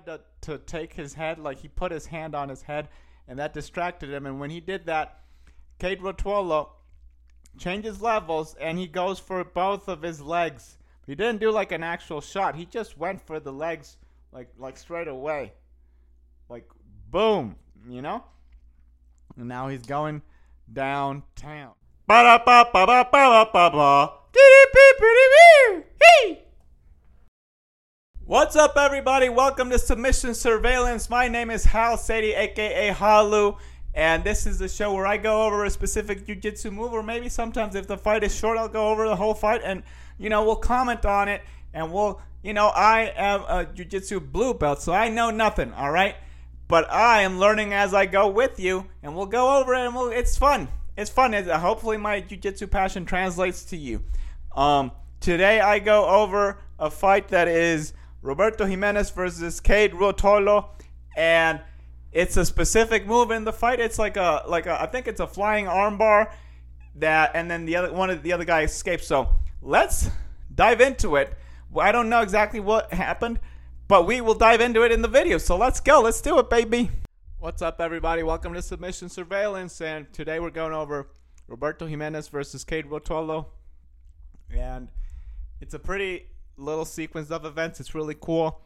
tried to, to take his head, like he put his hand on his head, and that distracted him. And when he did that, Kade Ruotolo changes levels and he goes for both of his legs. He didn't do like an actual shot. He just went for the legs like like straight away. Like boom, you know? And now he's going downtown. Ba-da-ba-ba-ba-ba-ba-ba. What's up, everybody? Welcome to Submission Surveillance. My name is Hal Sadie, aka Khalu, and this is the show where I go over a specific jujitsu move, or maybe sometimes if the fight is short, I'll go over the whole fight, and you know we'll comment on it, and we'll, you know, I am a jujitsu blue belt, so I know nothing, all right, but I am learning as I go with you, and we'll go over it, and we'll, it's fun. It's fun. It's, hopefully, my jujitsu passion translates to you. Um, today I go over a fight that is Roberto Jimenez versus Kade Ruotolo, and it's a specific move in the fight. It's like a like a I think it's a flying armbar that, and then the other one of the other guy escapes. So let's dive into it. I don't know exactly what happened, but we will dive into it in the video. So let's go. Let's do it, baby. What's up, everybody? Welcome to Submission Surveillance, and today we're going over Roberto Jimenez versus Kade Ruotolo, and it's a pretty little sequence of events. It's really cool.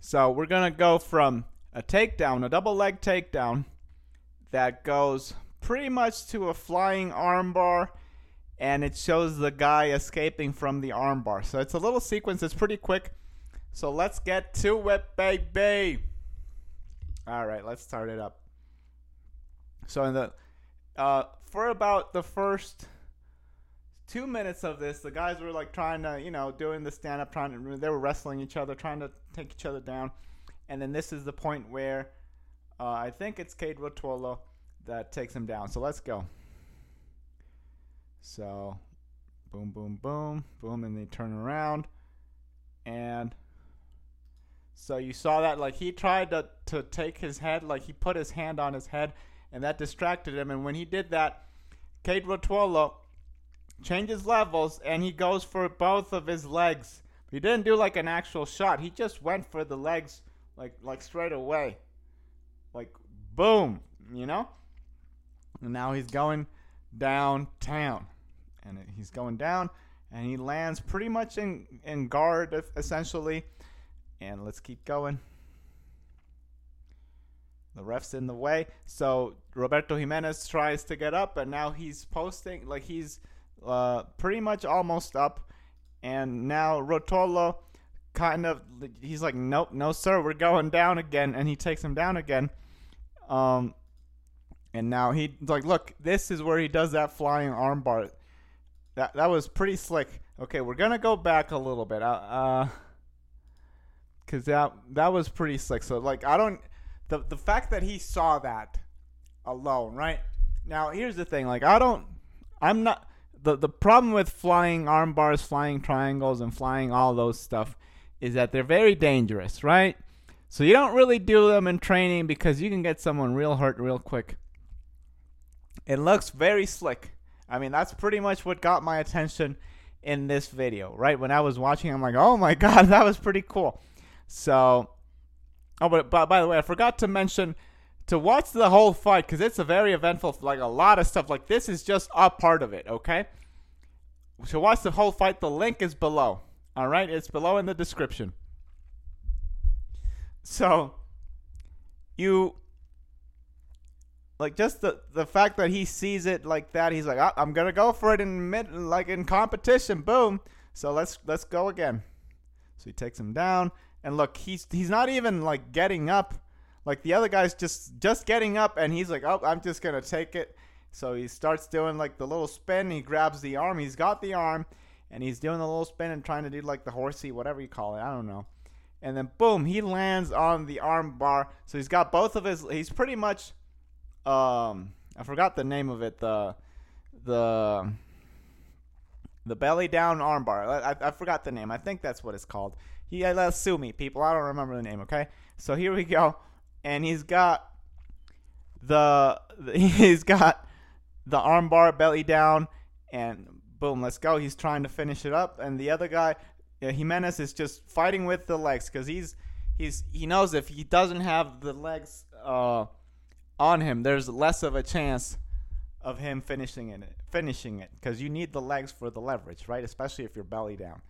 So we're gonna go from a takedown, a double leg takedown that goes pretty much to a flying armbar, and it shows the guy escaping from the armbar. So it's a little sequence. It's pretty quick. So let's get to it, baby. All right, let's start it up. So in the uh, for about the first two minutes of this, the guys were like trying to, you know, doing the stand up, trying to, they were wrestling each other, trying to take each other down. And then this is the point where uh, I think it's Kade Ruotolo that takes him down. So let's go. So, boom, boom, boom, boom, and they turn around. And so you saw that, like, he tried to, to take his head, like, he put his hand on his head, and that distracted him. And when he did that, Kade Ruotolo changes levels and he goes for both of his legs. He didn't do like an actual shot. He just went for the legs like like straight away. Like boom, you know? And now he's going downtown. And he's going down and he lands pretty much in in guard essentially. And let's keep going. The ref's in the way. So Roberto Jimenez tries to get up and now he's posting like he's uh, pretty much almost up. And now Ruotolo kind of he's like, nope, no sir, we're going down again, and he takes him down again. Um, and now he's like, look, this is where he does that flying armbar. That that was pretty slick. Okay, we're gonna go back a little bit. Uh, uh cause that that was pretty slick. So like, I don't the the fact that he saw that alone, right? Now here's the thing. Like, I don't. I'm not the the problem with flying arm bars, flying triangles, and flying all those stuff is that they're very dangerous, right? So you don't really do them in training because you can get someone real hurt real quick. It looks very slick. I mean, that's pretty much what got my attention in this video, right? When I was watching, I'm like, oh my god, that was pretty cool. So, oh, but, but by the way, I forgot to mention to watch the whole fight because it's a very eventful, like a lot of stuff. Like this is just a part of it. Okay. To watch the whole fight, the link is below. All right, it's below in the description. So you like just the the fact that he sees it like that, he's like, oh, I'm gonna go for it in mid, like in competition. Boom. So let's let's go again. So he takes him down, and look, he's he's not even like getting up like the other guy's just just getting up and he's like, "Oh, I'm just to take it." So he starts doing like the little spin, he grabs the arm. He's got the arm and he's doing the little spin and trying to do like the horsey, whatever you call it. I don't know. And then boom, he lands on the arm bar. So he's got both of his he's pretty much um I forgot the name of it. The the the belly down armbar. I, I forgot the name. I think that's what it's called. He uh, sue me, people. I don't remember the name. Okay, so here we go and he's got the he's got the armbar belly down and boom let's go he's trying to finish it up and the other guy Jimenez is just fighting with the legs because he's he's he knows if he doesn't have the legs uh, on him, there's less of a chance of him finishing it. Finishing it because you need the legs for the leverage, right? Especially if you're belly down.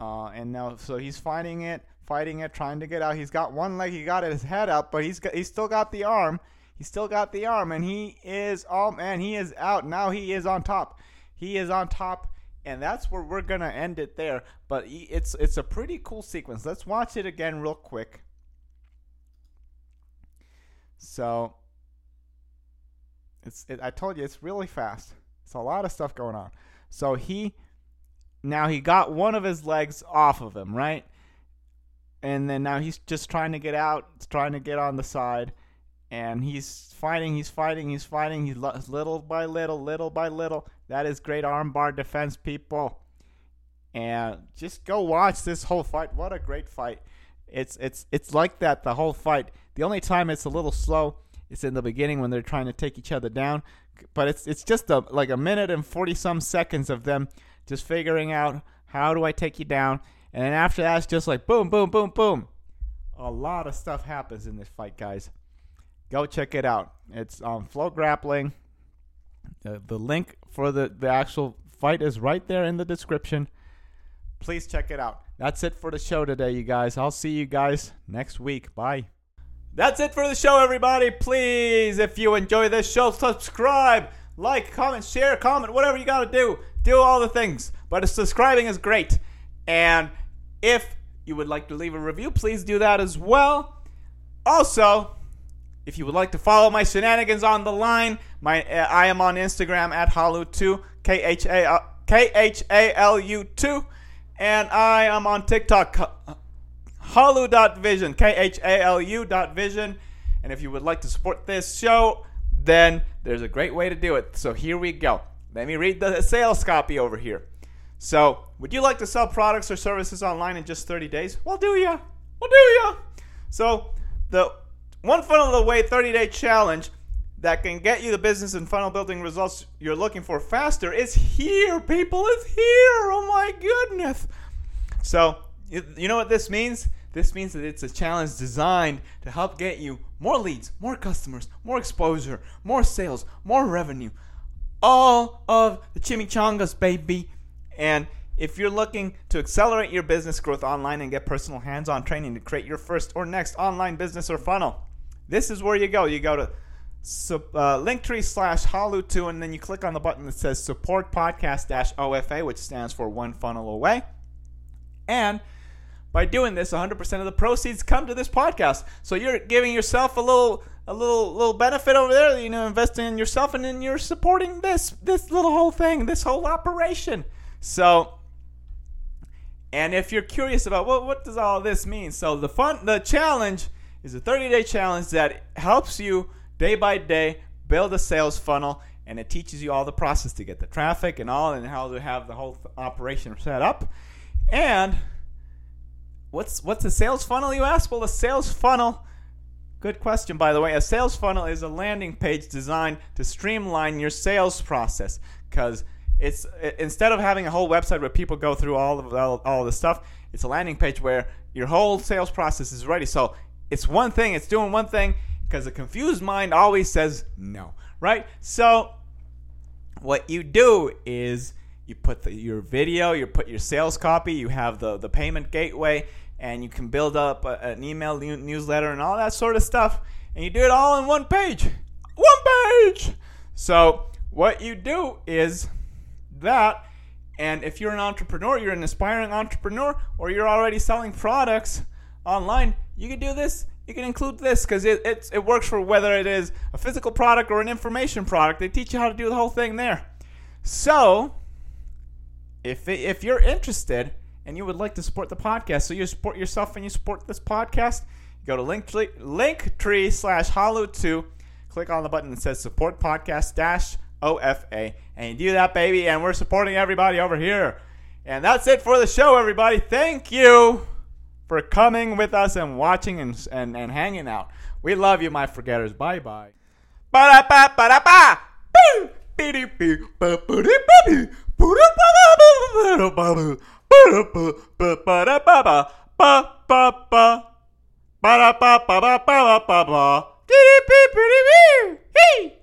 Uh, and now, so he's fighting it, fighting it, trying to get out. He's got one leg, he got his head up, but he's got, he's still got the arm. He's still got the arm, and he is oh man, he is out now. He is on top. He is on top, and that's where we're gonna end it there. But it's it's a pretty cool sequence. Let's watch it again real quick. So it's it, I told you it's really fast. It's a lot of stuff going on. So he now he got one of his legs off of him, right? And then now he's just trying to get out, trying to get on the side, and he's fighting, he's fighting, he's fighting. He's little by little, little by little. That is great armbar defense, people. And just go watch this whole fight. What a great fight! It's it's it's like that the whole fight. The only time it's a little slow is in the beginning when they're trying to take each other down. But it's it's just a like a minute and forty some seconds of them just figuring out how do I take you down. And then after that, it's just like boom, boom, boom, boom. A lot of stuff happens in this fight, guys. Go check it out. It's on FloGrappling. Uh, the link for the, the actual fight is right there in the description. Please check it out. That's it for the show today, you guys. I'll see you guys next week. Bye. That's it for the show, everybody. Please, if you enjoy this show, subscribe, like, comment, share, comment, whatever you got to do. Do all the things. But subscribing is great. And if you would like to leave a review, please do that as well. Also, if you would like to follow my shenanigans on the line, my uh, I am on Instagram at Khalu2, K H A L U 2, and I am on TikTok, Khalu.vision, K H A L U.vision. And if you would like to support this show, then there's a great way to do it. So here we go. Let me read the sales copy over here. So, would you like to sell products or services online in just 30 days? Well, do ya? Well, do ya? So, the one funnel away 30 day challenge that can get you the business and funnel building results you're looking for faster is here, people. It's here. Oh my goodness. So, you know what this means? This means that it's a challenge designed to help get you more leads, more customers, more exposure, more sales, more revenue. All of the chimichangas, baby. And if you're looking to accelerate your business growth online and get personal hands on training to create your first or next online business or funnel, this is where you go. You go to uh, linktree slash khalu2 and then you click on the button that says support podcast dash ofa which stands for one funnel away and by doing this 100% of the proceeds come to this podcast. So you're giving yourself a little a little little benefit over there you know investing in yourself and then you're supporting this this little whole thing this whole operation. So and if you're curious about what what does all this mean? So the fun the challenge is a 30 day challenge that helps you day by day build a sales funnel and it teaches you all the process to get the traffic and all and how to have the whole operation set up. And what's what's a sales funnel you ask? Well, a sales funnel Good question, by the way. A sales funnel is a landing page designed to streamline your sales process because it's instead of having a whole website where people go through all of all, all the stuff, it's a landing page where your whole sales process is ready. So it's one thing, it's doing one thing, because a confused mind always says no, right? So what you do is you put the, your video, you put your sales copy, you have the, the payment gateway, and you can build up a, an email newsletter and all that sort of stuff, and you do it all in one page. One page! So what you do is that, and if you're an entrepreneur, you're an aspiring entrepreneur, or you're already selling products online, you can do this. You can include this because it, it, it works for whether it is a physical product or an information product. They teach you how to do the whole thing there. So, if, if you're interested and you would like to support the podcast, so you support yourself and you support this podcast, go to Linktree, Linktree slash Khalu2, click on the button that says support podcast dash OFA, and you do that, baby, and we're supporting everybody over here. And that's it for the show, everybody. Thank you for coming with us and watching and, and, and hanging out. We love you, my forgetters. Bye bye. Ba da ba ba ba ba dee beep.